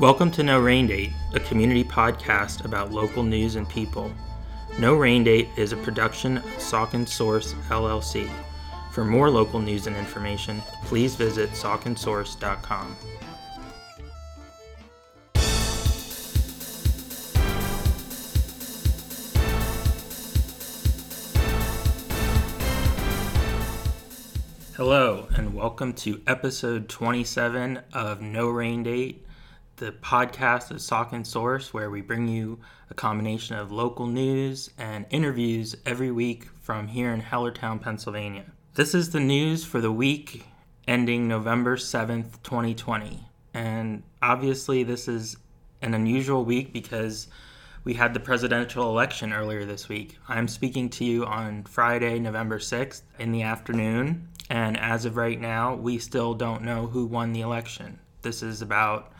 Welcome to No Rain Date, a community podcast about local news and people. No Rain Date is a production of Saucon Source LLC. For more local news and information, please visit sauconsource.com. Hello, and welcome to episode 27 of No Rain Date, the podcast of Saucon Source, where we bring you a combination of local news and interviews every week from here in Hellertown, Pennsylvania. This is the news for the week ending November 7th, 2020. And obviously, this is an unusual week because we had the presidential election earlier this week. I'm speaking to you on Friday, November 6th in the afternoon. And as of right now, we still don't know who won the election. This is about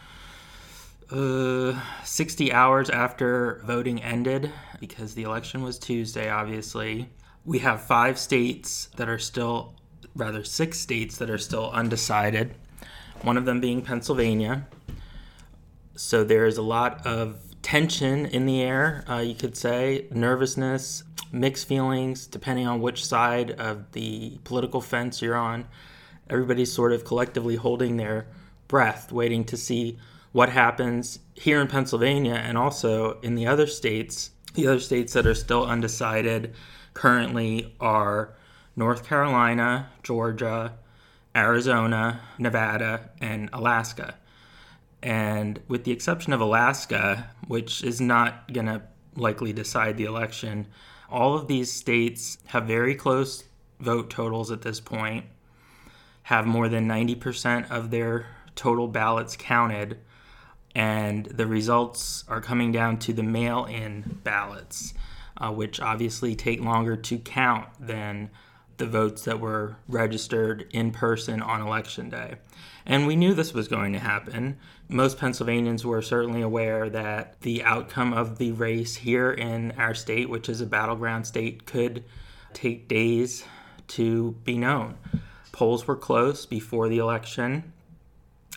uh, 60 hours after voting ended because the election was Tuesday, obviously. We have five states that are still, rather, six states that are still undecided, one of them being Pennsylvania. So there is a lot of tension in the air, uh, you could say, nervousness, mixed feelings depending on which side of the political fence you're on. Everybody's sort of collectively holding their breath, waiting to see what happens here in Pennsylvania and also in the other states. The other states that are still undecided currently are North Carolina, Georgia, Arizona, Nevada, and Alaska. And with the exception of Alaska, which is not going to likely decide the election, all of these states have very close vote totals at this point, have more than 90% of their total ballots counted, and the results are coming down to the mail in ballots, uh, which obviously take longer to count than the votes that were registered in person on election day. And we knew this was going to happen. Most Pennsylvanians were certainly aware that the outcome of the race here in our state, which is a battleground state, could take days to be known. Polls were close before the election.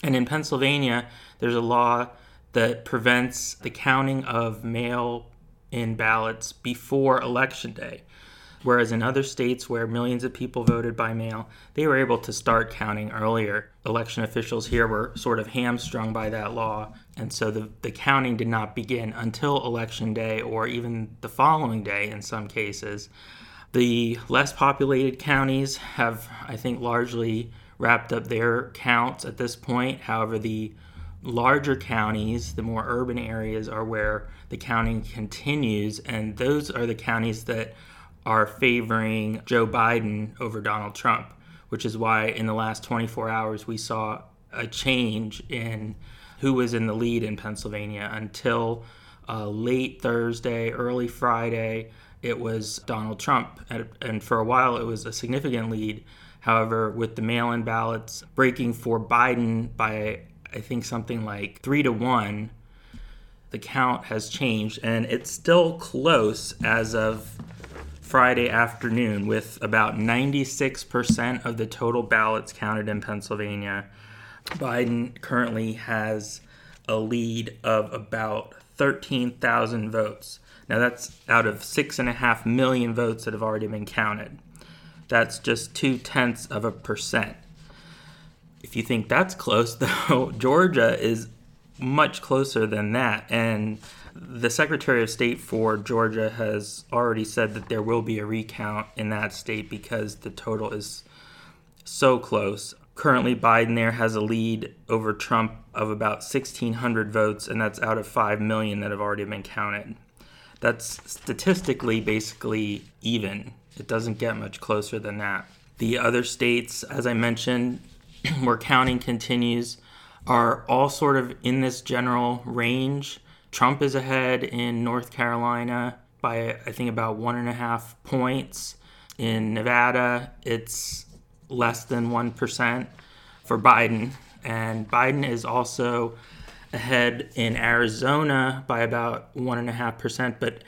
And in Pennsylvania, there's a law that prevents the counting of mail in ballots before election day. Whereas in other states where millions of people voted by mail, they were able to start counting earlier. Election officials here were sort of hamstrung by that law, and so the, the counting did not begin until election day or even the following day in some cases. The less populated counties have, I think, largely wrapped up their counts at this point. However, the larger counties, the more urban areas, are where the counting continues, and those are the counties that are favoring Joe Biden over Donald Trump, which is why in the last 24 hours we saw a change in who was in the lead in Pennsylvania until uh, late Thursday, early Friday. It was Donald Trump, and for a while it was a significant lead. However, with the mail in ballots breaking for Biden by, I think, something like three to one, the count has changed, and it's still close as of Friday afternoon, with about 96% of the total ballots counted in Pennsylvania. Biden currently has a lead of about 13,000 votes. Now, that's out of 6.5 million votes that have already been counted. That's just two tenths of a percent. If you think that's close, though, Georgia is much closer than that. And the Secretary of State for Georgia has already said that there will be a recount in that state because the total is so close. Currently, Biden there has a lead over Trump of about 1,600 votes, and that's out of 5 million that have already been counted. That's statistically basically even. It doesn't get much closer than that. The other states, as I mentioned, where counting continues, are all sort of in this general range. Trump is ahead in North Carolina by, I think, about one and a half points. In Nevada, it's less than 1% for Biden. And Biden is also ahead in Arizona by about 1.5%. But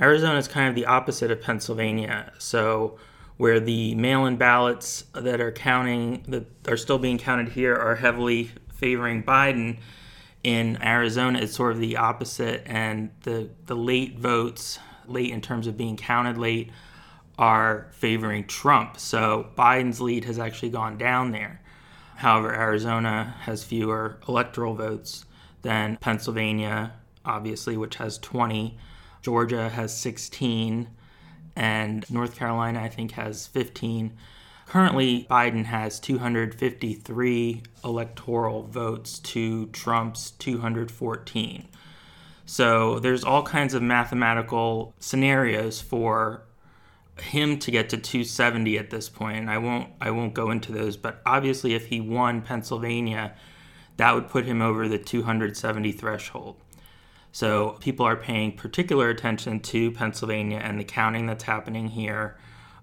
Arizona is kind of the opposite of Pennsylvania. So, where the mail in ballots that are counting, that are still being counted here, are heavily favoring Biden In Arizona, it's sort of the opposite, and the, the late votes, late in terms of being counted late, are favoring Trump. So Biden's lead has actually gone down there. However, Arizona has fewer electoral votes than Pennsylvania, obviously, which has 20. Georgia has 16, and North Carolina, I think, has 15. Currently, Biden has 253 electoral votes to Trump's 214. So there's all kinds of mathematical scenarios for him to get to 270 at this point. I won't I won't go into those, but obviously if he won Pennsylvania, that would put him over the 270 threshold. So people are paying particular attention to Pennsylvania and the counting that's happening here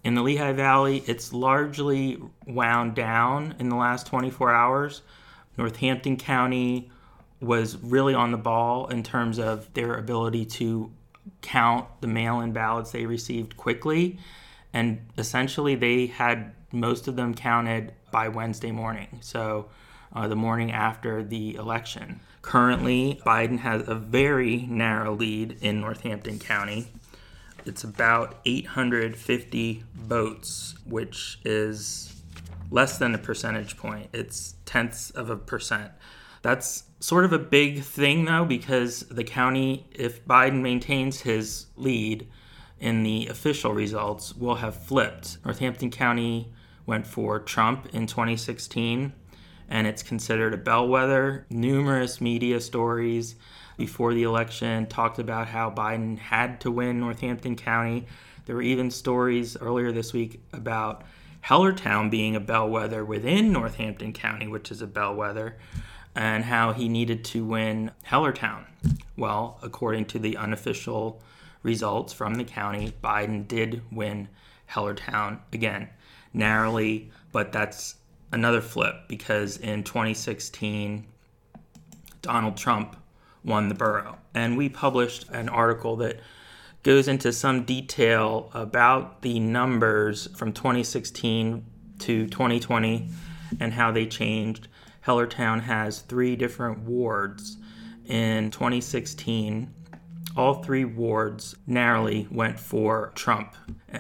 in the Lehigh Valley, it's largely wound down in the last 24 hours. Northampton County was really on the ball in terms of their ability to count the mail in ballots they received quickly. And essentially, they had most of them counted by Wednesday morning. So, uh, the morning after the election. Currently, Biden has a very narrow lead in Northampton County it's about 850 votes, which is less than a percentage point. It's tenths of a percent. That's sort of a big thing, though, because the county, if Biden maintains his lead in the official results, will have flipped. Northampton County went for Trump in 2016, and it's considered a bellwether. Numerous media stories before the election talked about how Biden had to win Northampton County. There were even stories earlier this week about Hellertown being a bellwether within Northampton County, which is a bellwether, and how he needed to win Hellertown. Well, according to the unofficial results from the county, Biden did win Hellertown again, narrowly, but that's another flip because in 2016, Donald Trump won the borough. And we published an article that goes into some detail about the numbers from 2016 to 2020 and how they changed. Hellertown has three different wards. In 2016, all three wards narrowly went for Trump,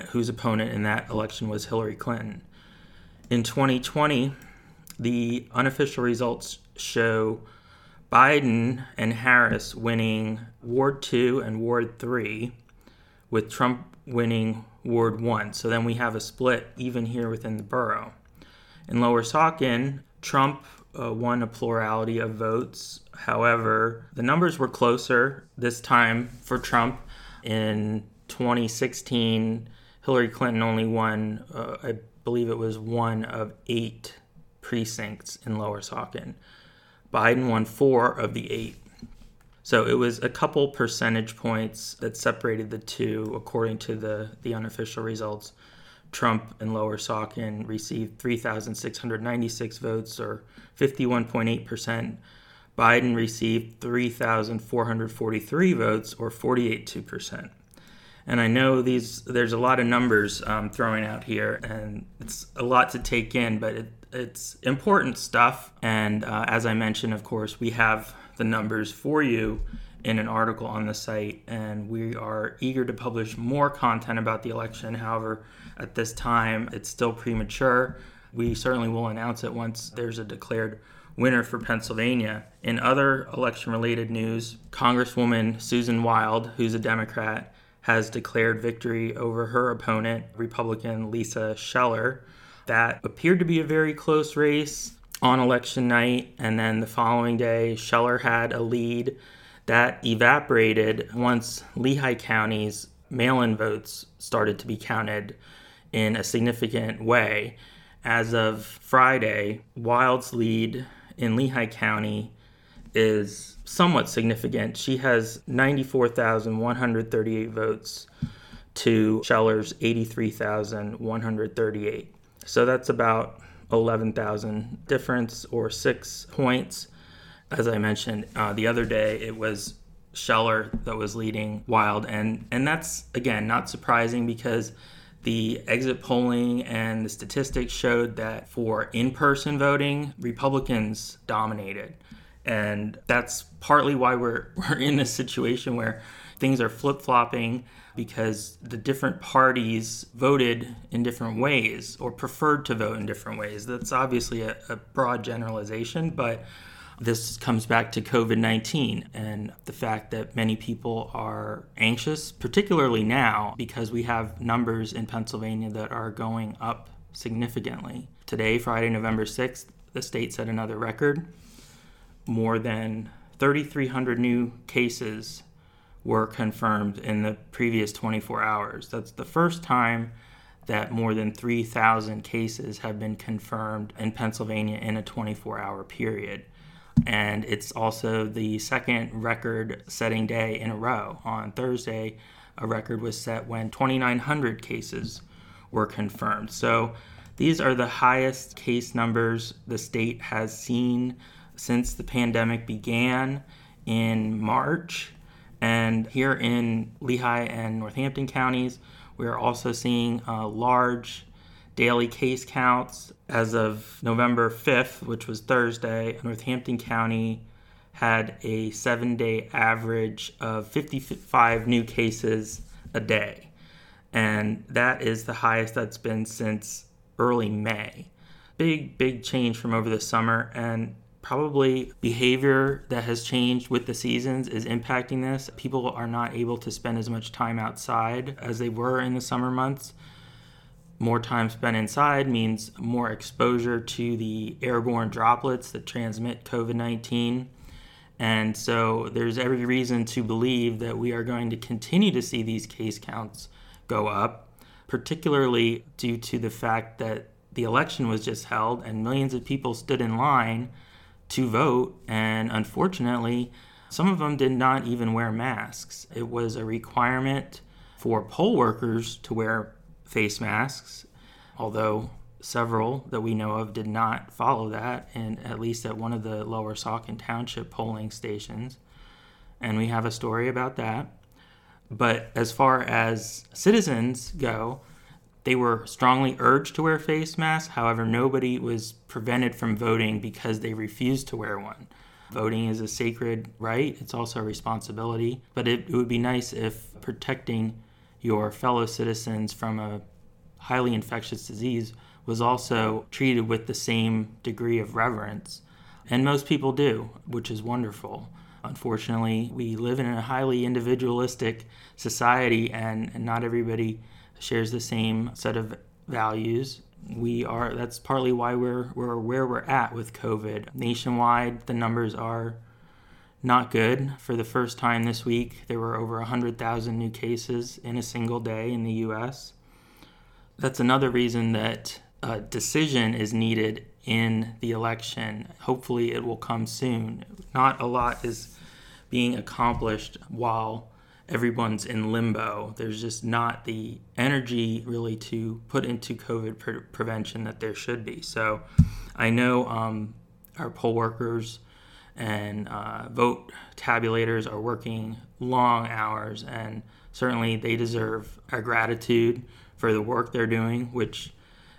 whose opponent in that election was Hillary Clinton. In 2020, the unofficial results show Biden and Harris winning Ward 2 and Ward 3, with Trump winning Ward 1. So then we have a split even here within the borough. In Lower Saucon, Trump uh, won a plurality of votes. However, the numbers were closer this time for Trump. In 2016, Hillary Clinton only won, uh, I believe it was one of eight precincts in Lower Saucon. Biden won four of the eight. So it was a couple percentage points that separated the two, according to the, the unofficial results. Trump and Lower Saucon received 3,696 votes, or 51.8%. Biden received 3,443 votes, or 48.2%. And I know these there's a lot of numbers um, throwing out here, and it's a lot to take in, but it, it's important stuff. And uh, as I mentioned, of course, we have the numbers for you in an article on the site, and we are eager to publish more content about the election. However, at this time, it's still premature. We certainly will announce it once there's a declared winner for Pennsylvania. In other election related news, Congresswoman Susan Wild, who's a Democrat, has declared victory over her opponent, Republican Lisa Scheller. That appeared to be a very close race on election night, and then the following day, Scheller had a lead that evaporated once Lehigh County's mail in votes started to be counted in a significant way. As of Friday, Wild's lead in Lehigh County is somewhat significant. She has 94,138 votes to Scheller's 83,138. So that's about 11,000 difference or six points. As I mentioned uh, the other day, it was Scheller that was leading Wild, and and that's again not surprising because the exit polling and the statistics showed that for in-person voting, Republicans dominated And that's partly why we're, we're in this situation where things are flip flopping because the different parties voted in different ways or preferred to vote in different ways. That's obviously a, a broad generalization, but this comes back to COVID 19 and the fact that many people are anxious, particularly now, because we have numbers in Pennsylvania that are going up significantly. Today, Friday, November 6th, the state set another record. More than 3,300 new cases were confirmed in the previous 24 hours. That's the first time that more than 3,000 cases have been confirmed in Pennsylvania in a 24 hour period. And it's also the second record setting day in a row. On Thursday, a record was set when 2,900 cases were confirmed. So these are the highest case numbers the state has seen since the pandemic began in March. And here in Lehigh and Northampton counties, we are also seeing uh, large daily case counts. As of November 5th, which was Thursday, Northampton County had a seven day average of 55 new cases a day. And that is the highest that's been since early May. Big, big change from over the summer. And probably behavior that has changed with the seasons is impacting this. People are not able to spend as much time outside as they were in the summer months. More time spent inside means more exposure to the airborne droplets that transmit COVID 19. And so there's every reason to believe that we are going to continue to see these case counts go up, particularly due to the fact that the election was just held and millions of people stood in line to vote, and unfortunately, some of them did not even wear masks. It was a requirement for poll workers to wear face masks, although several that we know of did not follow that, and at least at one of the lower Saucon Township polling stations. And we have a story about that. But as far as citizens go, they were strongly urged to wear face masks. However, nobody was prevented from voting because they refused to wear one. Voting is a sacred right, it's also a responsibility. But it, it would be nice if protecting your fellow citizens from a highly infectious disease was also treated with the same degree of reverence. And most people do, which is wonderful. Unfortunately, we live in a highly individualistic society, and, and not everybody shares the same set of values. We are that's partly why we're we're where we're at with COVID. Nationwide, the numbers are not good. For the first time this week, there were over 100,000 new cases in a single day in the US. That's another reason that a decision is needed in the election. Hopefully, it will come soon. Not a lot is being accomplished while everyone's in limbo. There's just not the energy really to put into COVID pre- prevention that there should be. So I know um, our poll workers and uh, vote tabulators are working long hours, and certainly they deserve our gratitude for the work they're doing, which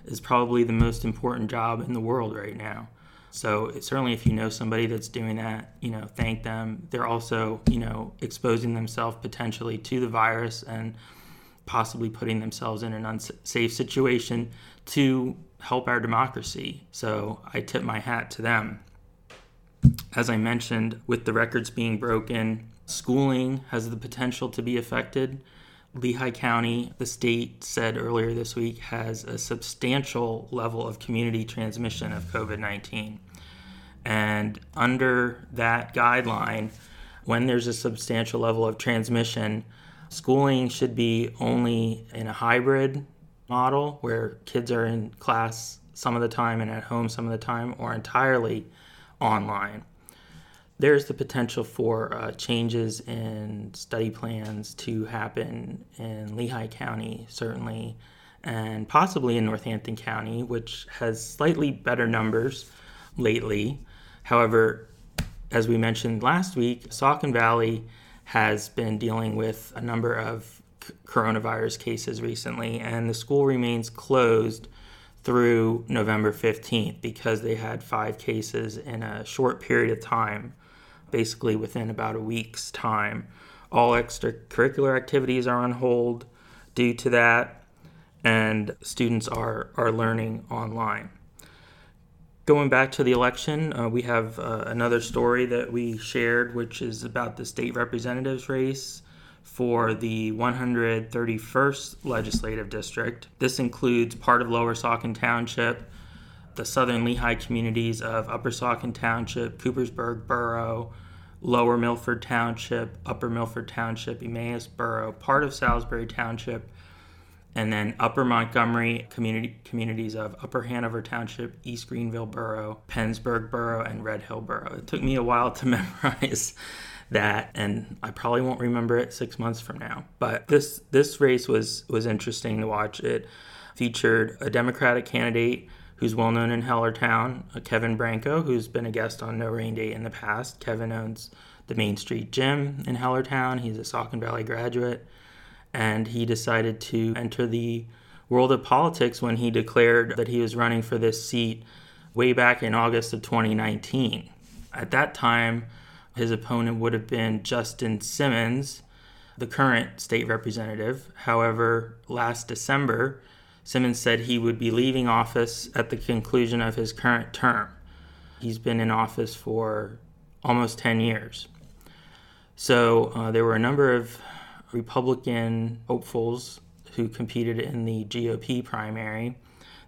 is probably the most important job in the world right now. So certainly, if you know somebody that's doing that, you know, thank them. They're also, you know, exposing themselves potentially to the virus and possibly putting themselves in an unsafe situation to help our democracy. So I tip my hat to them. As I mentioned, with the records being broken, schooling has the potential to be affected. Lehigh County, the state said earlier this week, has a substantial level of community transmission of COVID 19. And under that guideline, when there's a substantial level of transmission, schooling should be only in a hybrid model where kids are in class some of the time and at home some of the time, or entirely online there's the potential for uh, changes in study plans to happen in Lehigh County, certainly, and possibly in Northampton County, which has slightly better numbers lately. However, as we mentioned last week, Saucon Valley has been dealing with a number of coronavirus cases recently, and the school remains closed through November 15th because they had five cases in a short period of time, basically within about a week's time. All extracurricular activities are on hold due to that, and students are, are learning online. Going back to the election, uh, we have uh, another story that we shared, which is about the state representatives race for the 131st legislative district. This includes part of Lower Saucon Township, the southern Lehigh communities of Upper Saucon Township, Coopersburg Borough, Lower Milford Township, Upper Milford Township, Emmaus Borough, part of Salisbury Township, and then Upper Montgomery community communities of Upper Hanover Township, East Greenville Borough, Pennsburg Borough, and Red Hill Borough. It took me a while to memorize that, and I probably won't remember it six months from now. But this this race was was interesting to watch. It featured a Democratic candidate who's well known in Hellertown, uh, Kevin Branco, who's been a guest on No Rain Date in the past. Kevin owns the Main Street Gym in Hellertown. He's a Saucon Valley graduate, and he decided to enter the world of politics when he declared that he was running for this seat way back in August of 2019. At that time, his opponent would have been Justin Simmons, the current state representative. However, last December, Simmons said he would be leaving office at the conclusion of his current term. He's been in office for almost 10 years. So uh, there were a number of Republican hopefuls who competed in the GOP primary.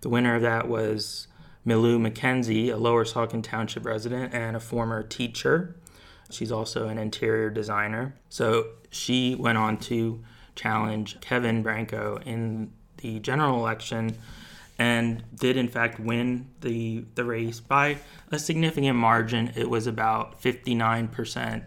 The winner of that was Milou Mackenzie, a Lower Saucon Township resident and a former teacher. She's also an interior designer. So she went on to challenge Kevin Branco in the general election and did in fact win the the race by a significant margin. It was about 59%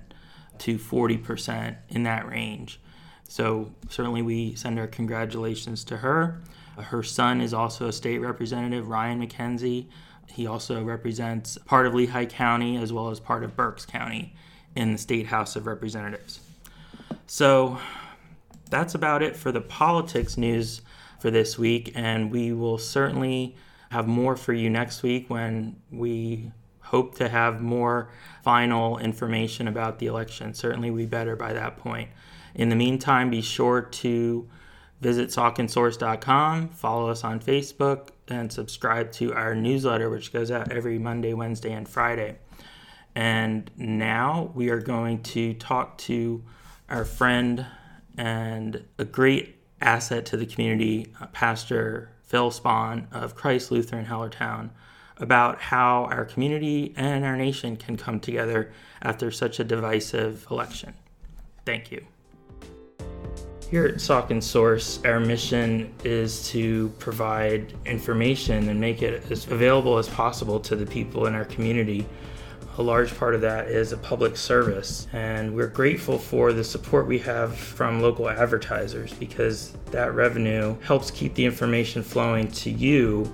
to 40% in that range. So certainly we send our congratulations to her. Her son is also a state representative, Ryan Mackenzie. He also represents part of Lehigh County as well as part of Berks County in the State House of Representatives. So that's about it for the politics news for this week, and we will certainly have more for you next week when we hope to have more final information about the election. Certainly, we better by that point. In the meantime, be sure to visit sauconsource.com, follow us on Facebook, and subscribe to our newsletter, which goes out every Monday, Wednesday, and Friday. And now we are going to talk to our friend and a great asset to the community, uh, Pastor Phil Spohn of Christ Lutheran Hellertown, about how our community and our nation can come together after such a divisive election. Thank you. Here at Saucon Source, our mission is to provide information and make it as available as possible to the people in our community a large part of that is a public service. And we're grateful for the support we have from local advertisers because that revenue helps keep the information flowing to you,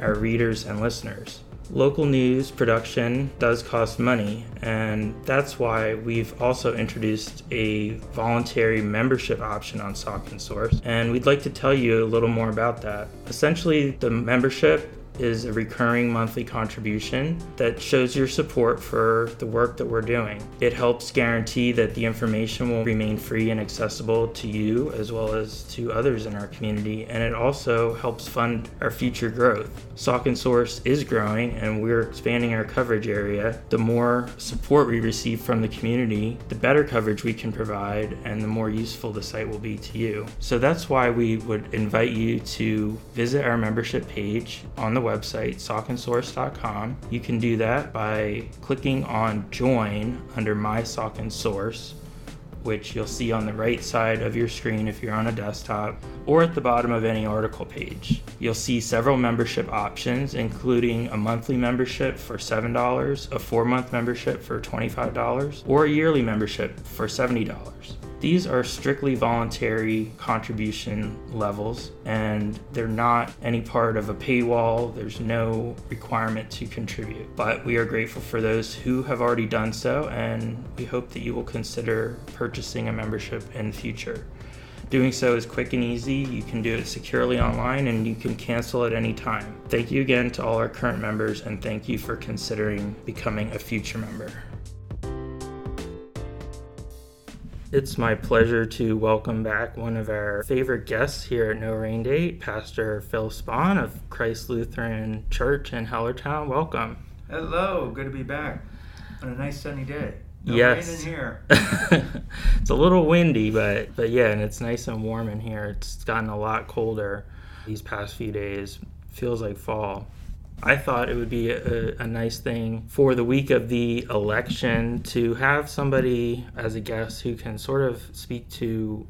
our readers and listeners. Local news production does cost money, and that's why we've also introduced a voluntary membership option on Saucon Source. And we'd like to tell you a little more about that. Essentially, the membership is a recurring monthly contribution that shows your support for the work that we're doing. It helps guarantee that the information will remain free and accessible to you as well as to others in our community, and it also helps fund our future growth. Saucon Source is growing and we're expanding our coverage area. The more support we receive from the community, the better coverage we can provide and the more useful the site will be to you. So that's why we would invite you to visit our membership page on the website, sauconsource.com. You can do that by clicking on Join under My Saucon Source, which you'll see on the right side of your screen if you're on a desktop, or at the bottom of any article page. You'll see several membership options, including a monthly membership for $7, a four month membership for $25, or a yearly membership for $70. These are strictly voluntary contribution levels, and they're not any part of a paywall. There's no requirement to contribute. But we are grateful for those who have already done so, and we hope that you will consider purchasing a membership in the future. Doing so is quick and easy. You can do it securely online and you can cancel at any time. Thank you again to all our current members and thank you for considering becoming a future member. It's my pleasure to welcome back one of our favorite guests here at No Rain Date, Pastor Phil Spohn of Christ Lutheran Church in Hellertown. Welcome. Hello, good to be back on a nice sunny day. No yes. rain in here. it's a little windy, but but yeah, and it's nice and warm in here. It's gotten a lot colder these past few days. Feels like fall. I thought it would be a, a, nice thing for the week of the election to have somebody as a guest who can sort of speak to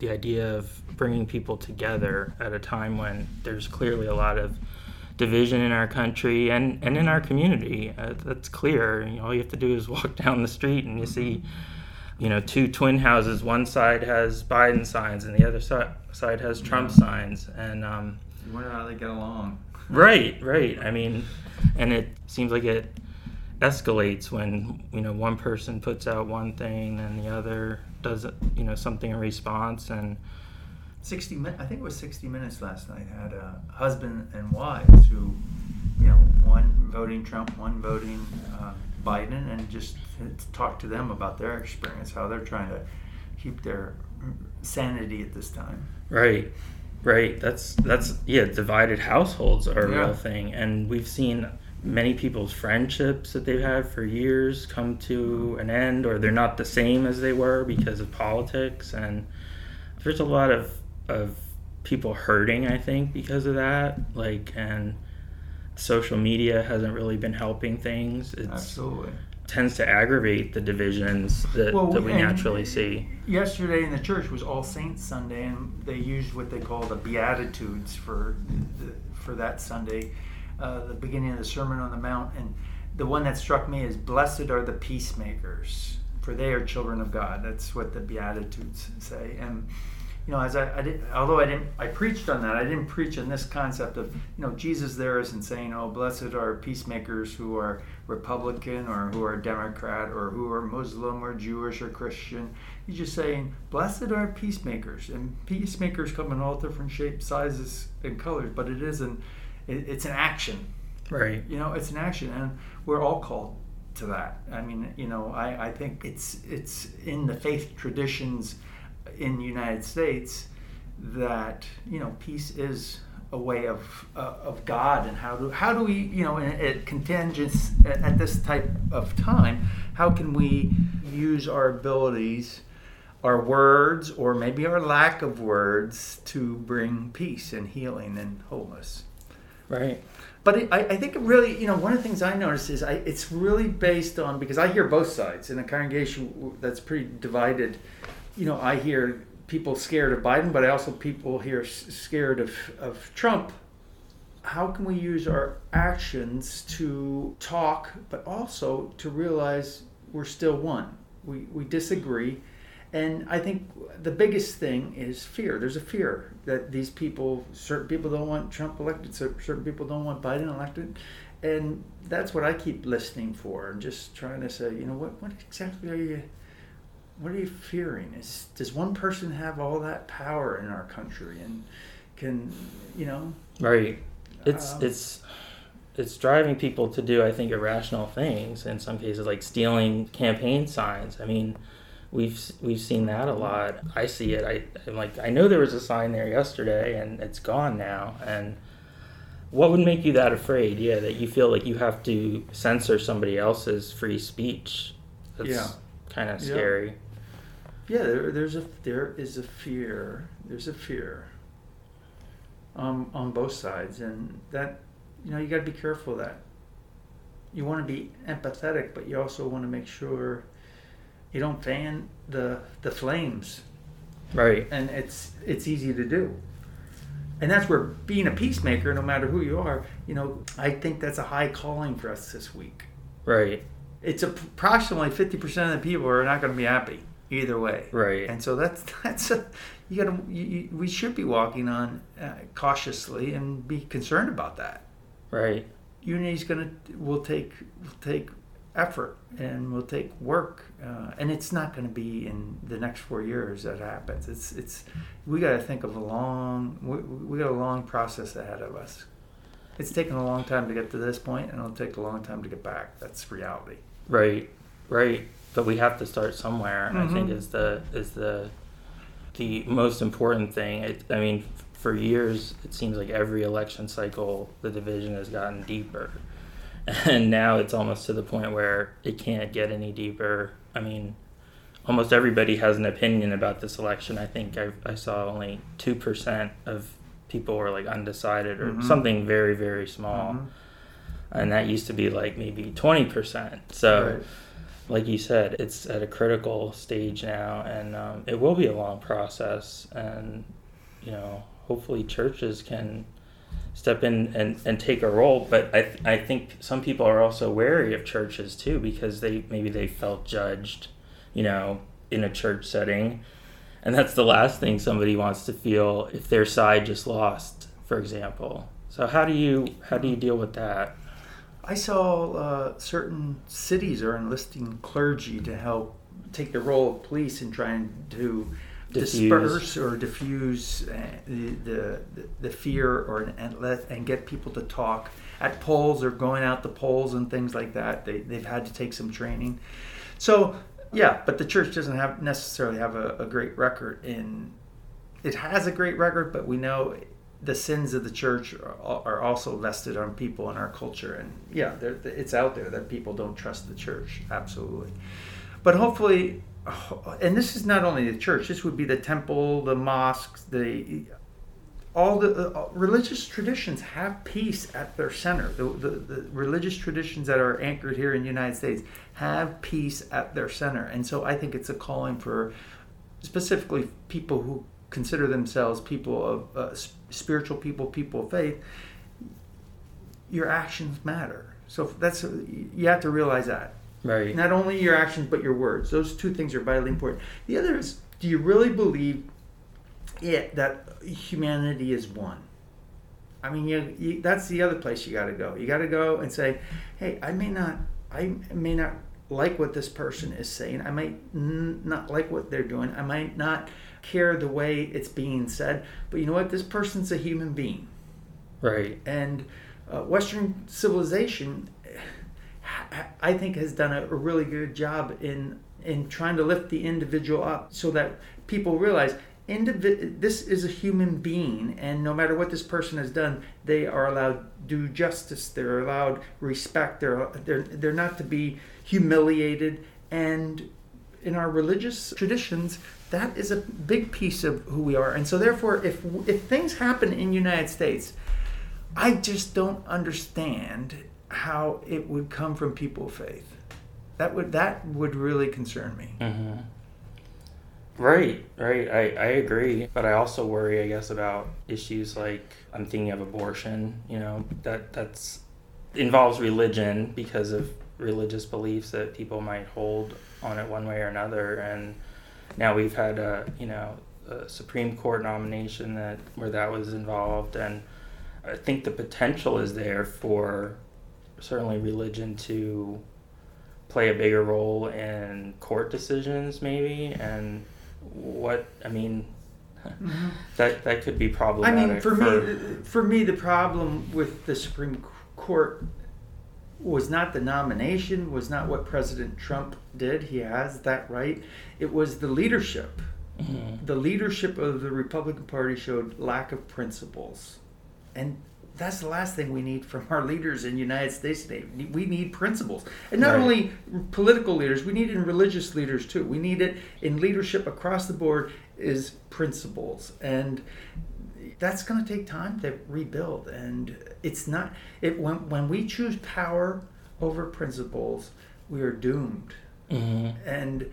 the idea of bringing people together at a time when there's clearly a lot of division in our country and, and in our community. Uh, that's clear. You know, all you have to do is walk down the street and you see, you know, two twin houses. One side has Biden signs and the other side, side has Trump yeah. signs. And um, you wonder how they get along. Right, right. I mean, and it seems like it escalates when you know one person puts out one thing and the other does you know something in response and 60 minutes i think it was 60 minutes last night had a husband and wives who you know one voting trump one voting uh, biden and just talk to them about their experience how they're trying to keep their sanity at this time right Right. That's that's yeah. Divided households are a yeah. real thing, and we've seen many people's friendships that they've had for years come to an end, or they're not the same as they were because of politics, and there's a lot of of people hurting. I think because of that, like and social media hasn't really been helping things. It's, Absolutely tends to aggravate the divisions that, well, that we naturally see. Yesterday in the church was All Saints Sunday, and they used what they call the Beatitudes for the, for that Sunday, uh, the beginning of the Sermon on the Mount. And the one that struck me is, "Blessed are the peacemakers, for they are children of God." That's what the Beatitudes say, and you know, as I, I did, although I didn't, I preached on that. I didn't preach on this concept of, you know, Jesus there isn't saying, "Oh, blessed are peacemakers who are Republican or who are Democrat or who are Muslim or Jewish or Christian." He's just saying, "Blessed are peacemakers," and peacemakers come in all different shapes, sizes, and colors. But it isn't. It, it's an action, right? You know, it's an action, and we're all called to that. I mean, you know, I, I think it's it's in the faith traditions in the United States that you know peace is a way of uh, of God. And how do how do we you know at contingents at, this type of time how can we use our abilities our words or maybe our lack of words to bring peace and healing and wholeness? Right. But it, I, I think it really you know one of the things i notice is I, it's really based on because i hear both sides in a congregation that's pretty divided you know, I hear people scared of Biden, but I also people here scared of, of Trump. How can we use our actions to talk, but also to realize we're still one? We, we disagree. And I think the biggest thing is fear. There's a fear that these people, certain people don't want Trump elected, certain people don't want Biden elected. And that's what I keep listening for and just trying to say, you know, what, what exactly are you what are you fearing? Is does one person have all that power in our country and can you know? Right. It's um, it's it's driving people to do I think irrational things in some cases like stealing campaign signs. I mean, we've we've seen that a lot. I see it. I I'm like I know there was a sign there yesterday and it's gone now and what would make you that afraid? Yeah, that you feel like you have to censor somebody else's free speech. That's yeah. kind of scary. Yeah yeah, there, there's a there is a fear. There's a fear. Um, on both sides, and that you know you got to be careful that you want to be empathetic, but you also want to make sure you don't fan the the flames. Right. And it's it's easy to do. And that's where being a peacemaker, no matter who you are, you know, I think that's a high calling for us this week. Right. It's approximately fifty percent of the people are not going to be happy either way. Right. And so that's that's a you got to we should be walking on uh, cautiously and be concerned about that. Right. Unity's gonna will take will take effort and will take work, uh, and it's not going to be in the next four years that happens. It's it's we got to think of a long we, we got a long process ahead of us. It's taken a long time to get to this point, and it'll take a long time to get back. That's reality. Right, right. But we have to start somewhere. I think Mhm. is the is the the most important thing. It, I mean, for years it seems like every election cycle the division has gotten deeper, and now it's almost to the point where it can't get any deeper. I mean, almost everybody has an opinion about this election. I think I, I saw only two percent of people were like undecided or Mhm. something very very small Mhm. and that used to be like maybe 20% so Right. Like you said it's at a critical stage now and um, it will be a long process and you know hopefully churches can step in and, and take a role but I, th- I think some people are also wary of churches too because they maybe they felt judged you know in a church setting. And that's the last thing somebody wants to feel if their side just lost for example. So how do you how do you deal with that I saw uh, certain cities are enlisting clergy to help take the role of police in trying to Diffuse. disperse or diffuse uh, the, the the fear or and let and get people to talk at polls or going out to polls and things like that. They they've had to take some training. So yeah, but the church doesn't have necessarily have a, a great record in. It has a great record, but we know the sins of the church are, also vested on people in our culture, and yeah, it's out there that people don't trust the church. Absolutely, but hopefully, and this is not only the church. This would be the temple, the mosques, the all the uh, religious traditions have peace at their center. The, the, the religious traditions that are anchored here in the United States have peace at their center. And so I think it's a calling for specifically people who consider themselves people of uh, spiritual people, people of faith. Your actions matter. So that's you have to realize that right not only your actions but your words. Those two things are vitally important. The other is, do you really believe it that humanity is one? I mean, you, you, that's the other place you got to go. You got to go and say, "Hey, I may not, I may not like what this person is saying. I might n- not like what they're doing. I might not care the way it's being said. But you know what? This person's a human being." right and uh, Western civilization, I think, has done a, a really good job in in trying to lift the individual up, so that people realize indivi- this is a human being, and no matter what this person has done, they are allowed due justice. They're allowed respect. They're they're they're not to be humiliated and in our religious traditions, that is a big piece of who we are. And so, therefore, if if things happen in United States, I just don't understand how it would come from people of faith. That would that would really concern me. hmm Right, right. I, I agree. But I also worry, I guess, about issues like I'm thinking of abortion, you know, that that's involves religion because of religious beliefs that people might hold on it one way or another. And now we've had a, you know, a Supreme Court nomination that where that was involved. And I think the potential is there for certainly religion to play a bigger role in court decisions maybe and what i mean mm-hmm. that that could be problematic. I mean, for, me, for me, the problem with the Supreme Court was not the nomination, was not what President Trump did. He has that right. It was the leadership. Mhm. The leadership of the Republican Party showed lack of principles, and that's the last thing we need from our leaders in the United States today. We need principles, and not Right. only political leaders. We need it in religious leaders too. We need it in leadership across the board. Is principles and that's going to take time to rebuild and it's not it when when we choose power over principles we are doomed. Mhm. and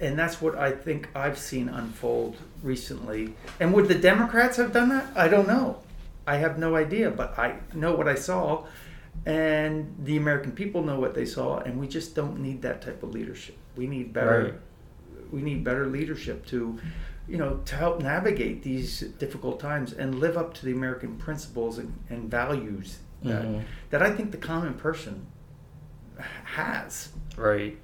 and that's what I think I've seen unfold recently. And would the Democrats have done that? I don't know. I have no idea but I know what I saw. And the American people know what they saw and we just don't need that type of leadership. We need better Right. we need better leadership to you know to help navigate these difficult times and live up to the american principles and, and values that, Mhm. that i think the common person has. Right.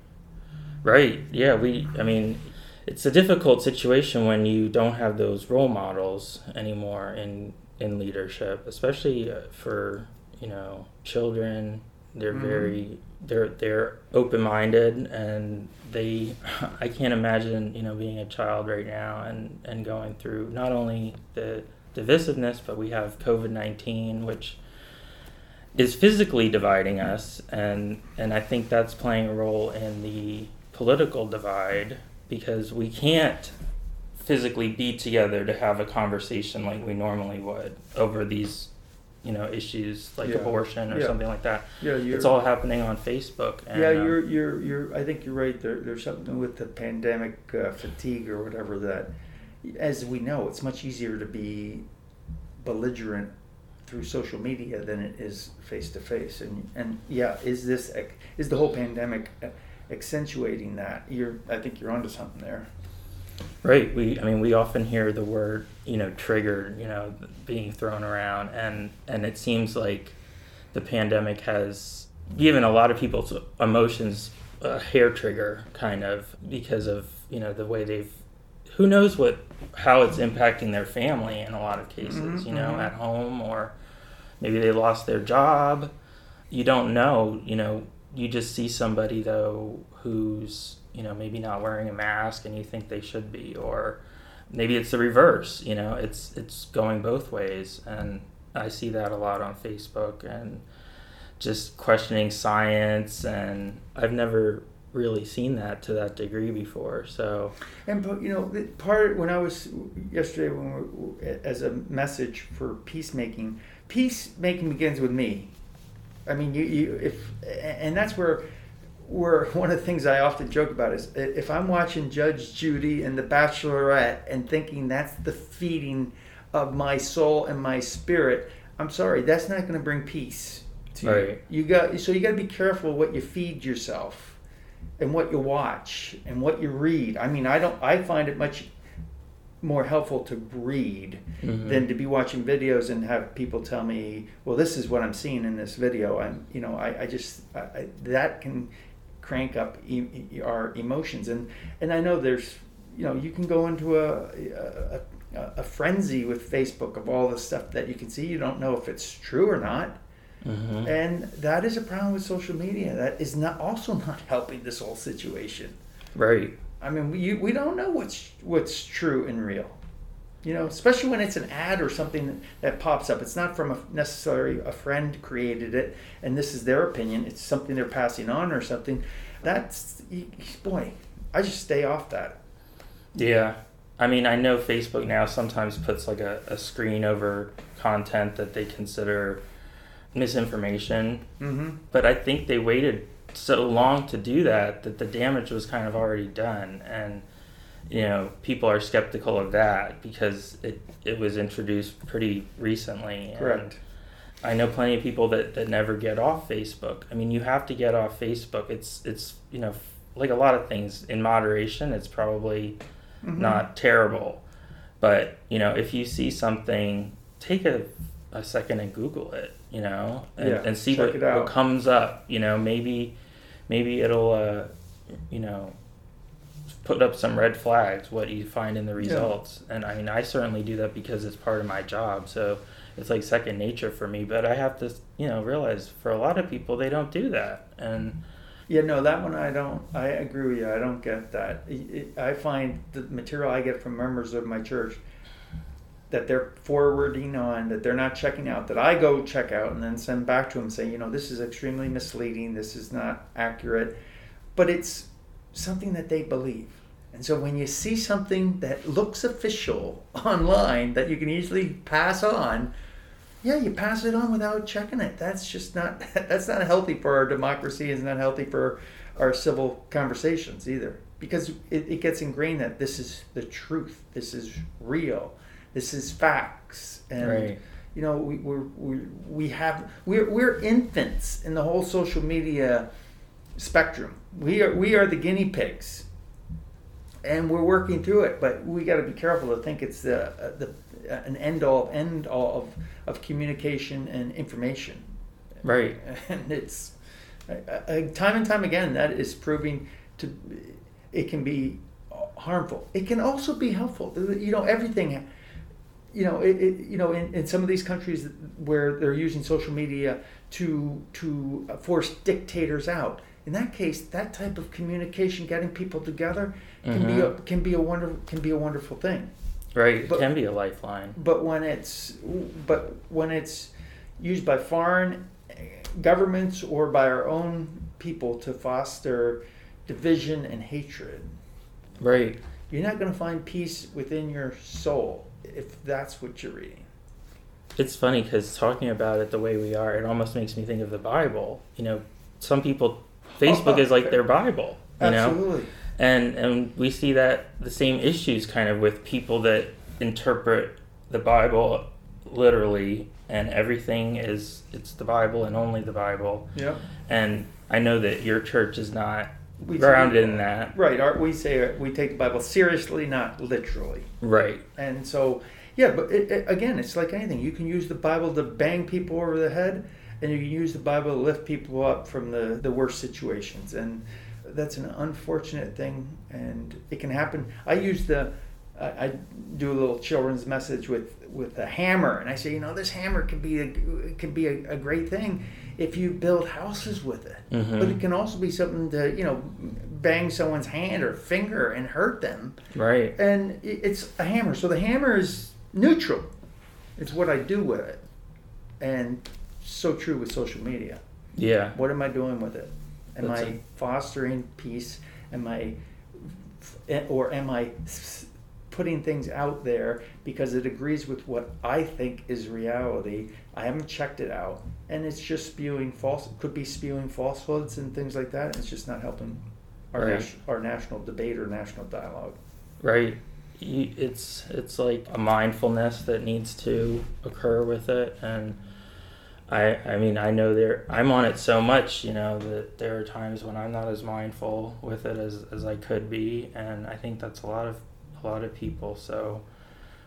Right. Yeah, we I mean, it's a difficult situation when you don't have those role models anymore in in leadership, especially uh, for, you know, children. They're Mhm. very they're they're open-minded and they I can't imagine, you know, being a child right now and and going through not only the divisiveness, but we have COVID-19 which is physically dividing us and and I think that's playing a role in the political divide because we can't physically be together to have a conversation like we normally would over these you know issues like Yeah. abortion or Yeah. something like that Yeah, you're, it's all happening on facebook and, yeah, um, you're you're you're. I think you're right. There, there's something with the pandemic uh, fatigue or whatever that, as we know, it's much easier to be belligerent through social media than it is face to face. And and yeah, is this is the whole pandemic accentuating that? You're. I think you're onto something there. Right. We, I mean, we often hear the word, you know, triggered, you know, being thrown around, and and it seems like the pandemic has given a lot of people's emotions a hair trigger, kind of, because of you know the way they've, who knows what, how it's impacting their family in a lot of cases, Mhm, you know, mhm. at home or maybe they lost their job. You don't know, you know, you just see somebody though who's you know maybe not wearing a mask and you think they should be or maybe it's the reverse you know it's it's going both ways. And i see that a lot on facebook and just questioning science. And i've never really seen that to that degree before. So And you know, part when I was yesterday when we, as a message for peacemaking, peacemaking begins with me. I mean, you, you if and that's where where one of the things I often joke about is if I'm watching Judge Judy and The Bachelorette and thinking that's the feeding of my soul and my spirit, I'm sorry, that's not going to bring peace to you. Right. You got so you got to be careful what you feed yourself and what you watch and what you read. I mean, I don't. I find it much more helpful to read mhm. than to be watching videos and have people tell me, "Well, this is what I'm seeing in this video." I'm, you know, I, I just I, that can crank up e- our emotions, and and I know there's, you know, you can go into a a, a a frenzy with Facebook of all the stuff that you can see. You don't know if it's true or not. Mhm. And that is a problem with social media. That is not also not helping this whole situation. right I mean, we we don't know what's what's true and real. You know, especially when it's an ad or something that, that pops up. It's not from a necessarily a friend created it, and this is their opinion. It's something they're passing on or something. That's boy, I just stay off that. Yeah. I mean, I know Facebook now sometimes puts like a, a screen over content that they consider misinformation, Mm-hmm. but I think they waited so long to do that that the damage was kind of already done. And, you know, people are skeptical of that because it, it was introduced pretty recently. Correct. I know plenty of people that, that never get off Facebook. I mean, you have to get off Facebook. It's, it's, you know, like a lot of things in moderation, it's probably Mhm. not terrible. But, you know, if you see something, take a, a second and Google it, you know, and, Yeah, and see what, what comes up. You know, maybe maybe it'll, uh, you know, put up some red flags, what you find in the results. And I mean, I certainly do that because it's part of my job. So it's like second nature for me. But I have to, you know, realize for a lot of people, they don't do that. And, Yeah, no, that one I don't. I agree with you. I don't get that. I find the material I get from members of my church that they're forwarding on, that they're not checking out, that I go check out and then send back to them saying, you know, this is extremely misleading. This is not accurate, but it's something that they believe. And so when you see something that looks official online that you can easily pass on, yeah, you pass it on without checking it. That's just not that's not healthy for our democracy. It's not healthy for our civil conversations either, because it, it gets ingrained that this is the truth. This is real. This is facts. And Right. you know, we we we have we're we're infants in the whole social media spectrum. We are we are the guinea pigs and we're working through it. But we got to be careful to think it's the uh, the uh, an end all end all of of communication and information. right. And it's time and time again, that is proving to it can be harmful. It can also be helpful. You know, everything. You know, it, it you know in, in some of these countries where they're using social media to to force dictators out. In that case, that type of communication, getting people together, can mm-hmm. be a, can be a wonderful can be a wonderful thing. Right, but, it can be a lifeline. But when it's but when it's used by foreign governments or by our own people to foster division and hatred. Right. You're not going to find peace within your soul if that's what you're reading. It's funny because talking about it the way we are, it almost makes me think of the Bible. You know, some people, Facebook oh, is like their Bible. You Absolutely. Know? And and we see that the same issues kind of with people that interpret the Bible literally and everything is it's the Bible and only the Bible. Yeah. And I know that your church is not we grounded in that. Right. Our, we say we take the Bible seriously, not literally. Right. And so, yeah, but it, it, again, it's like anything. You can use the Bible to bang people over the head, and you can use the Bible to lift people up from the, the worst situations. And that's an unfortunate thing, and it can happen. I use the I, I do a little children's message with with a hammer, and I say, you know, this hammer can be a can be a, a great thing if you build houses with it. Mm-hmm. But it can also be something to you know bang someone's hand or finger and hurt them. Right. And it's a hammer, so the hammer is neutral. It's what I do with it, and so true with social media. Yeah. What am I doing with it? Am That's I a... fostering peace? Am I, or am I putting things out there because it agrees with what I think is reality. I haven't checked it out, and it's just spewing false. Could be spewing falsehoods and things like that. It's just not helping our right. nas- our national debate or national dialogue. Right. It's it's like a mindfulness that needs to occur with it, and I I mean I know there I'm on it so much, you know, that there are times when I'm not as mindful with it as as I could be, and I think that's a lot of a lot of people. So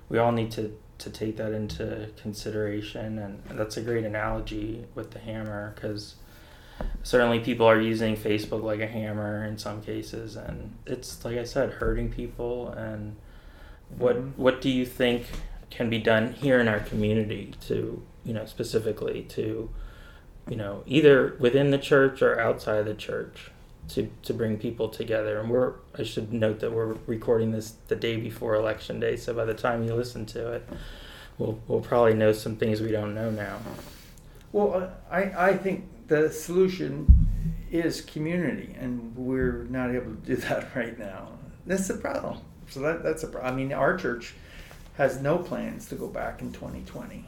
we all need to, to take that into consideration. And that's a great analogy with the hammer because certainly people are using Facebook like a hammer in some cases. And it's, like I said, hurting people. And what, mm-hmm. what do you think can be done here in our community to, you know, specifically to, you know, either within the church or outside the church? to to bring people together. And we're I should note that we're recording this the day before election day, so by the time you listen to it, we'll we'll probably know some things we don't know now. Well, I I think the solution is community, and we're not able to do that right now. That's the problem. So that that's a problem. I mean, our church has no plans to go back in 2020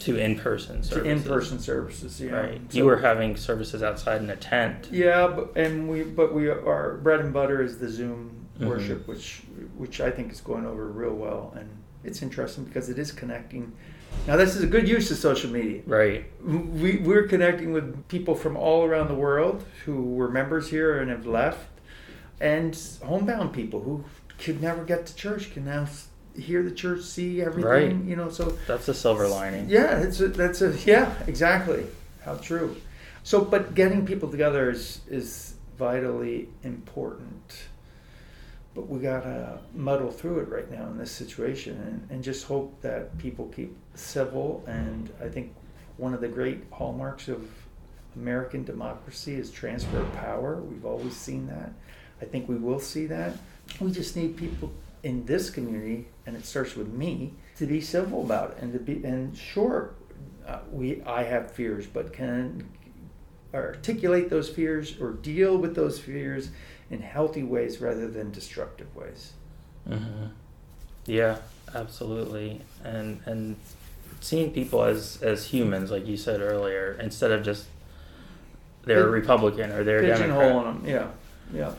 to in-person services. To in-person services, yeah. Right. So, you were having services outside in a tent. Yeah, but, and we but we our bread and butter is the Zoom mm-hmm. worship, which which I think is going over real well, and it's interesting because it is connecting. Now this is a good use of social media. Right. We we're connecting with people from all around the world who were members here and have left, and homebound people who could never get to church can now hear the church, see everything. Right. You know, so that's a silver lining. Yeah, it's a, that's a yeah, exactly. How true. So, but getting people together is is vitally important. But we gotta muddle through it right now in this situation, and, and just hope that people keep civil. And I think one of the great hallmarks of American democracy is transfer of power. We've always seen that. I think we will see that. We just need people in this community, and it starts with me, to be civil about it and to be and sure, uh, we I have fears, but can articulate those fears or deal with those fears in healthy ways rather than destructive ways. Mm-hmm. Yeah, absolutely, and and seeing people as as humans, like you said earlier, instead of just they're a Republican or they're a Democrat. them. Yeah, yeah,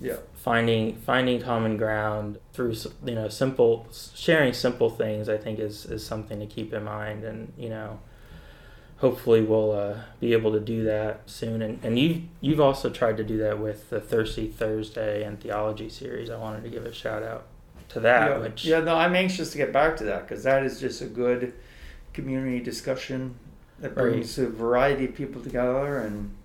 yeah finding finding common ground through you know simple sharing simple things I think is is something to keep in mind and you know hopefully we'll uh, be able to do that soon and and you you've also tried to do that with the Thirsty Thursday and theology series I wanted to give a shout out to that yeah, which yeah no I'm anxious to get back to that because that is just a good community discussion that brings right. a variety of people together and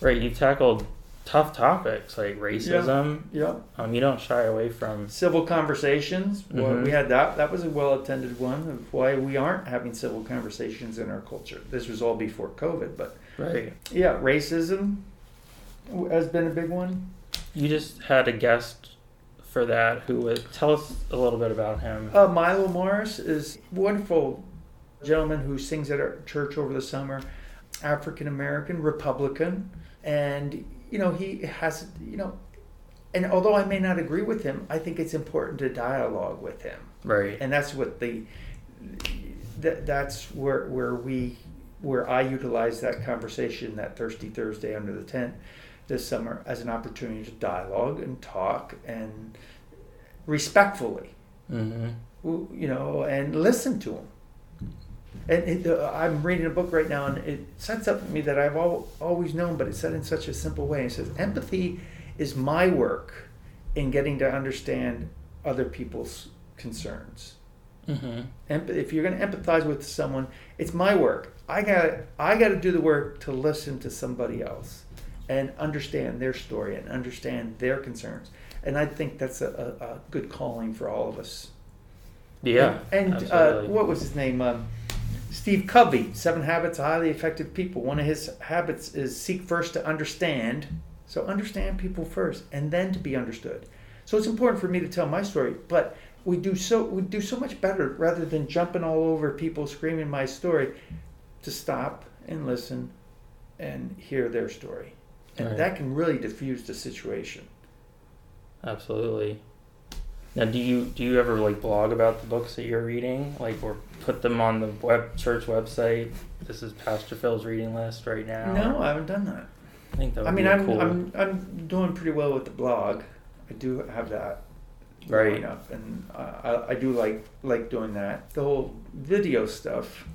Right, you've tackled tough topics like racism. Yeah. Um, you don't shy away from. Civil conversations. Well, Mhm. we had that. That was a well attended one of why we aren't having civil conversations in our culture. This was all before COVID, but Right. yeah, racism has been a big one. You just had a guest for that who was. Tell us a little bit about him. Uh, Milo Morris is a wonderful gentleman who sings at our church over the summer, African American, Republican, and you know he has you know, and although I may not agree with him, I think it's important to dialogue with him, Right. and that's what the that, that's where where we where I utilize that conversation that Thirsty Thursday under the tent this summer as an opportunity to dialogue and talk and respectfully Mm-hmm. you know, and listen to them. And it, uh, I'm reading a book right now, and it sets up for me that I've al- always known, but it's said in such a simple way. It says, "Empathy is my work in getting to understand other people's concerns. Mm-hmm. Emp- if you're going to empathize with someone, it's my work. I got I got to do the work to listen to somebody else and understand their story and understand their concerns. And I think that's a, a, a good calling for all of us." Yeah. And, and uh, what was his name? Um, Steve Covey, Seven Habits of Highly Effective People. One of his habits is seek first to understand. So understand people first, and then to be understood. So it's important for me to tell my story, but we do so we do so much better rather than jumping all over people screaming my story, to stop and listen, and hear their story, and Right. that can really diffuse the situation. Absolutely. Now, do you do you ever like blog about the books that you're reading, like or put them on the web church website? This is Pastor Phil's reading list right now. No, I haven't done that. I think that would I mean, I'm, cool. I'm I'm doing pretty well with the blog. I do have that Right. up, and I I do like like doing that. The whole video stuff.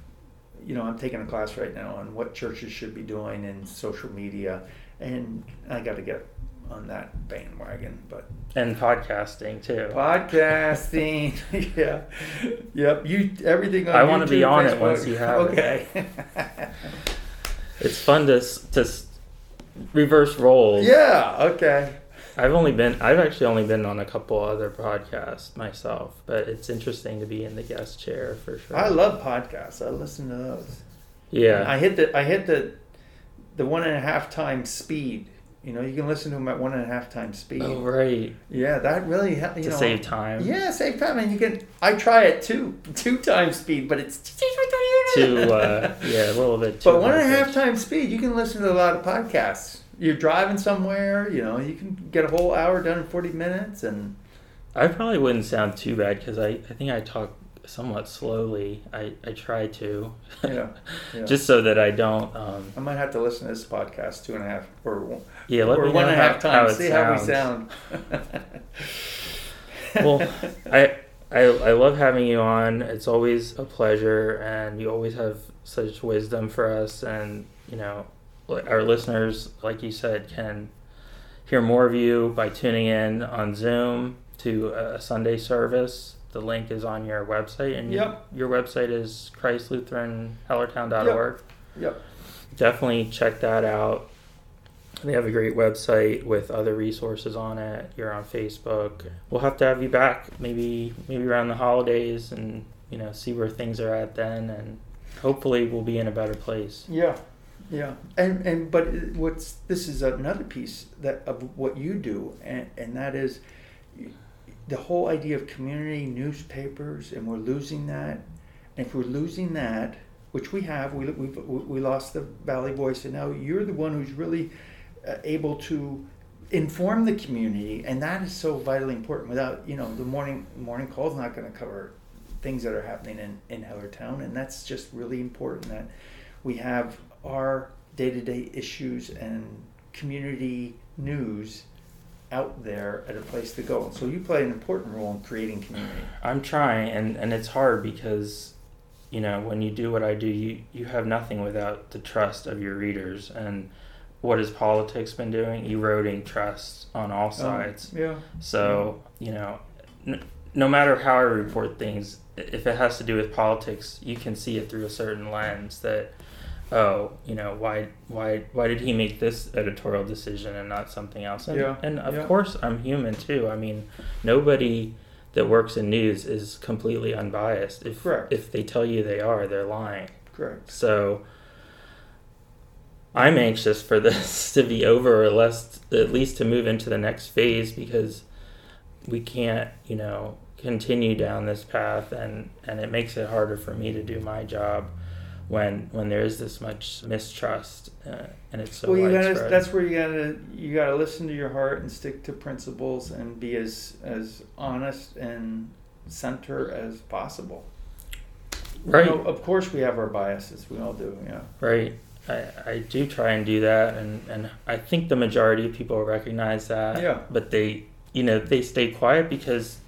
You know, I'm taking a class right now on what churches should be doing in social media, and I got to get on that bandwagon. But and podcasting too. podcasting, yeah, yep. You everything. On I wanna be YouTube, on it Facebook. once you have it. Okay. It's fun to to reverse roles. yeah. Okay. I've only been I've actually only been on a couple other podcasts myself, but it's interesting to be in the guest chair for sure. I love podcasts. I listen to those. yeah. I hit the I hit the the one and a half times speed. You know, you can listen to them at one and a half times speed. oh right. Yeah, that really helps. To know, save time. Yeah, save time, and you can. I try it two two times speed, but it's To uh, yeah, a little bit. Too But one and a half times speed, you can listen to a lot of podcasts. You're driving somewhere, you know, you can get a whole hour done in forty minutes, and I probably wouldn't sound too bad because I, I think I talk somewhat slowly. I, I try to. Yeah, yeah. Just so that I don't. Um, I might have to listen to this podcast two and a half or yeah, let or me one and a half times. See sounds. how we sound. well, I, I I love having you on. It's always a pleasure, and you always have such wisdom for us. And you know, our listeners, like you said, can hear more of you by tuning in on Zoom to a Sunday service. The link is on your website, and Yep. your website is ChristLutheranHellertown.org. Yep. Definitely check that out. They have a great website with other resources on it. You're on Facebook. We'll have to have you back maybe maybe around the holidays and you know see where things are at then and hopefully we'll be in a better place. Yeah, yeah, and and but what's this is another piece that of what you do, and and that is the whole idea of community newspapers, and we're losing that. And if we're losing that, which we have, we we we lost the Valley Voice, and now you're the one who's really uh, able to inform the community, and that is so vitally important. Without you know, the morning morning call is not going to cover things that are happening in in Hellertown, and that's just really important that we have our day-to-day issues and community news out there at a place to go. And So you play an important role in creating community. I'm trying and and it's hard because you know when you do what I do you you have nothing without the trust of your readers and what has politics been doing eroding trust on all sides. Um, yeah. So, you know, n- no matter how I report things, if it has to do with politics, you can see it through a certain lens that, oh, you know, why why why did he make this editorial decision and not something else? And, Yeah, and of yeah. course, I'm human too. I mean, nobody that works in news is completely unbiased. If Correct. if they tell you they are, they're lying. Correct. So I'm anxious for this to be over, or less, at least to move into the next phase, because we can't, you know, continue down this path, and and it makes it harder for me to do my job when when there is this much mistrust, uh, and it's so well, you gotta, widespread. that's where you gotta you gotta listen to your heart and stick to principles and be as as honest and center as possible. right. You know, of course, we have our biases. We all do. Yeah. Right. I, I do try and do that, and, and I think the majority of people recognize that. Yeah. But they, you know, they stay quiet because,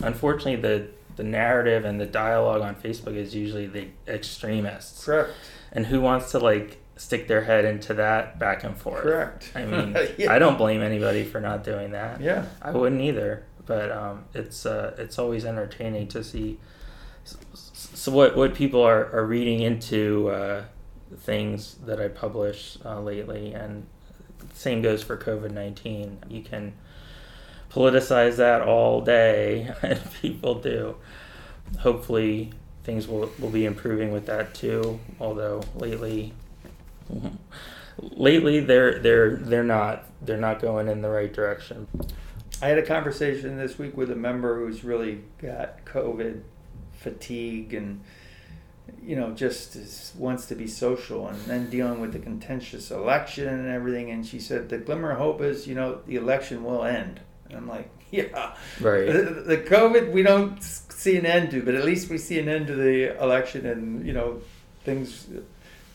unfortunately, the the narrative and the dialogue on Facebook is usually the extremists, Correct. and who wants to like stick their head into that back and forth. Correct. I mean, Yeah. I don't blame anybody for not doing that. Yeah. I wouldn't either. But um, it's uh, it's always entertaining to see. So what what people are, are reading into uh, things that I publish uh, lately, and same goes for COVID nineteen. You can politicize that all day, and people do. Hopefully, things will will be improving with that too. Although lately, lately they're they're they're not they're not going in the right direction. I had a conversation this week with a member who's really got COVID fatigue and you know just is, wants to be social and then dealing with the contentious election and everything and she said the glimmer of hope is you know the election will end and i'm like yeah Right. the, the covid we don't see an end to but at least we see an end to the election and you know things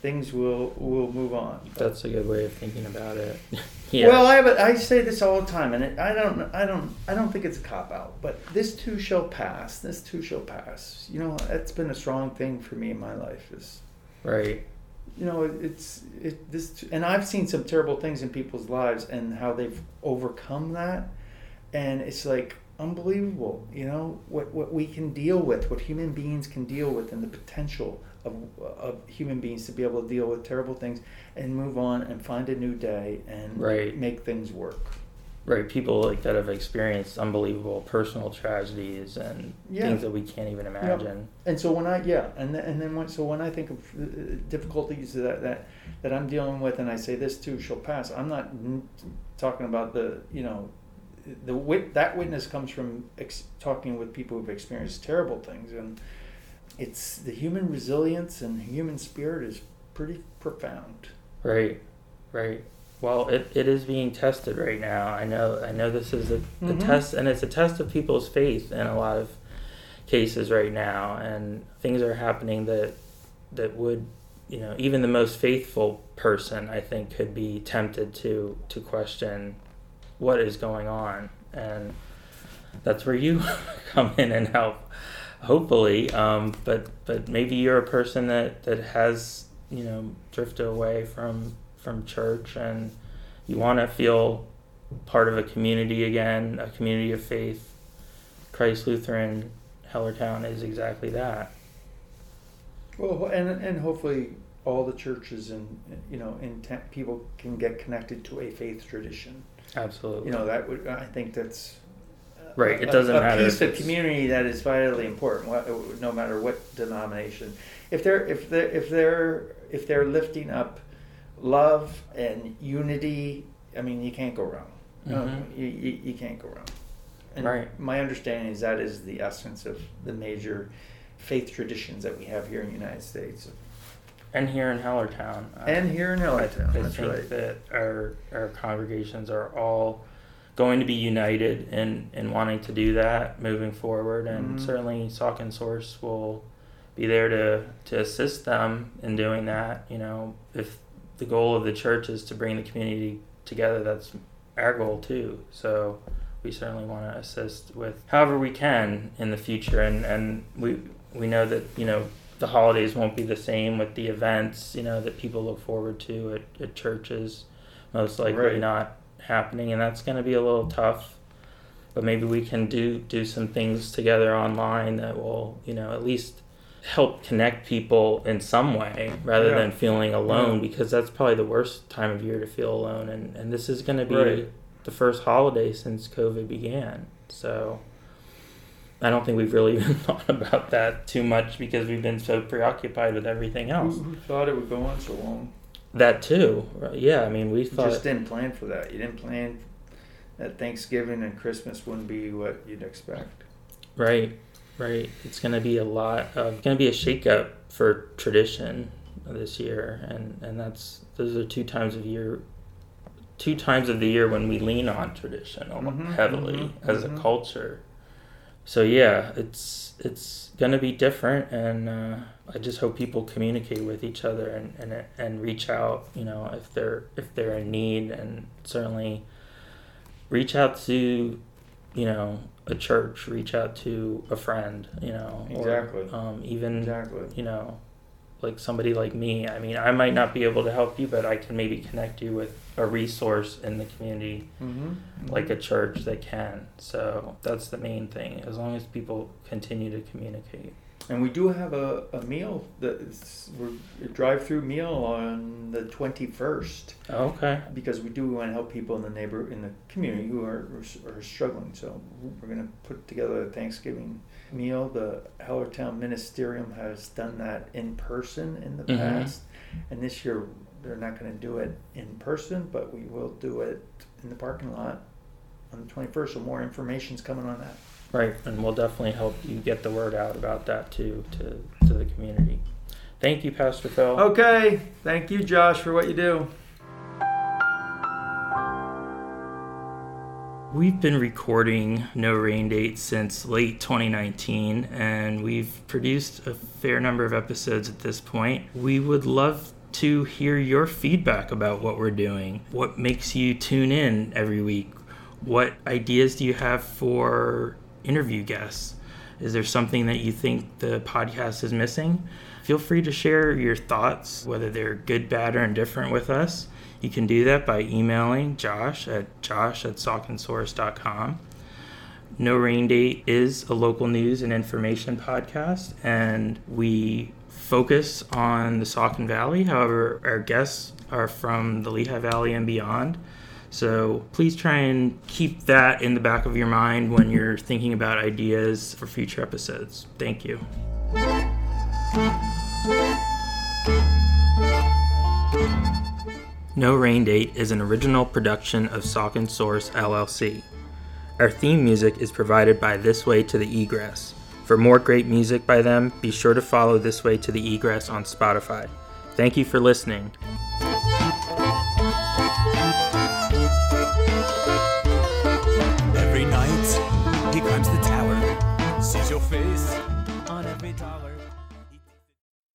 things will will move on That's a good way of thinking about it. yeah. well, I have a, I say this all the time, and it, I don't, I don't, I don't think it's a cop out. But this too shall pass. This too shall pass. You know, that's been a strong thing for me in my life. Is right. you know, it, it's it this, and I've seen some terrible things in people's lives and how they've overcome that, and it's like unbelievable. You know what what we can deal with, what human beings can deal with, and the potential of of human beings to be able to deal with terrible things and move on and find a new day and Right. make things work. Right. People like that have experienced unbelievable personal tragedies and Yeah. things that we can't even imagine. And so when I yeah, and then, and then when so when I think of uh, difficulties that that that I'm dealing with, and I say this too shall pass, I'm not n- talking about the you know the wit that witness comes from ex- talking with people who've experienced terrible things, and it's the human resilience and human spirit is pretty profound. Right. Right. Well, it, it is being tested right now. I know. I know this is a, a Mhm. test, and it's a test of people's faith in a lot of cases right now. And things are happening that that would, you know, even the most faithful person, I think, could be tempted to to question what is going on, and that's where you come in and help. Hopefully, um, but but maybe you're a person that that has you know drifted away from from church and you want to feel part of a community again, a community of faith. Christ Lutheran Hellertown is exactly that. Well, and and hopefully all the churches and you know in people can get connected to a faith tradition. Absolutely. you know that would i think that's Right, it doesn't a matter piece if of community that is vitally important what, no matter what denomination if they're if they're if they're if they're lifting up love and unity i mean you can't go wrong No, Mhm. you, you, you can't go wrong and Right. my understanding is that is the essence of the major faith traditions that we have here in the united states and here in Hellertown. uh, and here in Hellertown, I that's think right that our our congregations are all going to be united in, in wanting to do that moving forward, and Mhm. certainly Saucon Source will be there to to assist them in doing that. You know, if the goal of the church is to bring the community together, that's our goal too. So we certainly want to assist with however we can in the future, and and we we know that you know the holidays won't be the same with the events you know that people look forward to at, at churches most likely Right. not happening and that's going to be a little tough but maybe we can do do some things together online that will you know at least help connect people in some way rather Yeah. than feeling alone Yeah. because that's probably the worst time of year to feel alone and, and this is going to be Right. the first holiday since covid began so i don't think we've really even thought about that too much because we've been so preoccupied with everything else who thought it would go on so long? that too right? yeah i mean we You just didn't plan for that. You didn't plan that Thanksgiving and Christmas wouldn't be what you'd expect. Right, right. It's going to be a lot of going to be a shakeup for tradition this year, and and that's those are two times of year, two times of the year when we lean on tradition Mhm, heavily mhm, as mhm. a culture. So yeah, it's it's going to be different, and uh, I just hope people communicate with each other and, and and reach out. You know, if they're if they're in need, and certainly reach out to you know a church reach out to a friend you know Exactly. or um, even Exactly. you know like somebody like me i mean i might not be able to help you but i can maybe connect you with a resource in the community Mm-hmm. like a church that can so that's the main thing as long as people continue to communicate And we do have a, a meal that's we're a drive-through meal on the twenty-first okay because we do want to help people in the neighbor in the community who are are struggling. So we're going to put together a Thanksgiving meal. The Hellertown Ministerium has done that in person in the Mhm. past, and this year they're not going to do it in person, but we will do it in the parking lot on the twenty-first. So more information's coming on that. right and we'll definitely help you get the word out about that too to to the community thank you pastor phil Okay, thank you, Josh, for what you do. We've been recording No Rain Date since late 2019, and we've produced a fair number of episodes at this point. We would love to hear your feedback about what we're doing. What makes you tune in every week? What ideas do you have for interview guests? Is there something that you think the podcast is missing? Feel free to share your thoughts, whether they're good, bad, or indifferent with us. You can do that by emailing Josh at josh at sauconsource.com. No Rain Date is a local news and information podcast, and we focus on the Saucon Valley. However, our guests are from the Lehigh Valley and beyond. So please try and keep that in the back of your mind when you're thinking about ideas for future episodes. Thank you. No Rain Date is an original production of Saucon Source LLC. Our theme music is provided by This Way to the Egress. For more great music by them, be sure to follow This Way to the Egress on Spotify. Thank you for listening.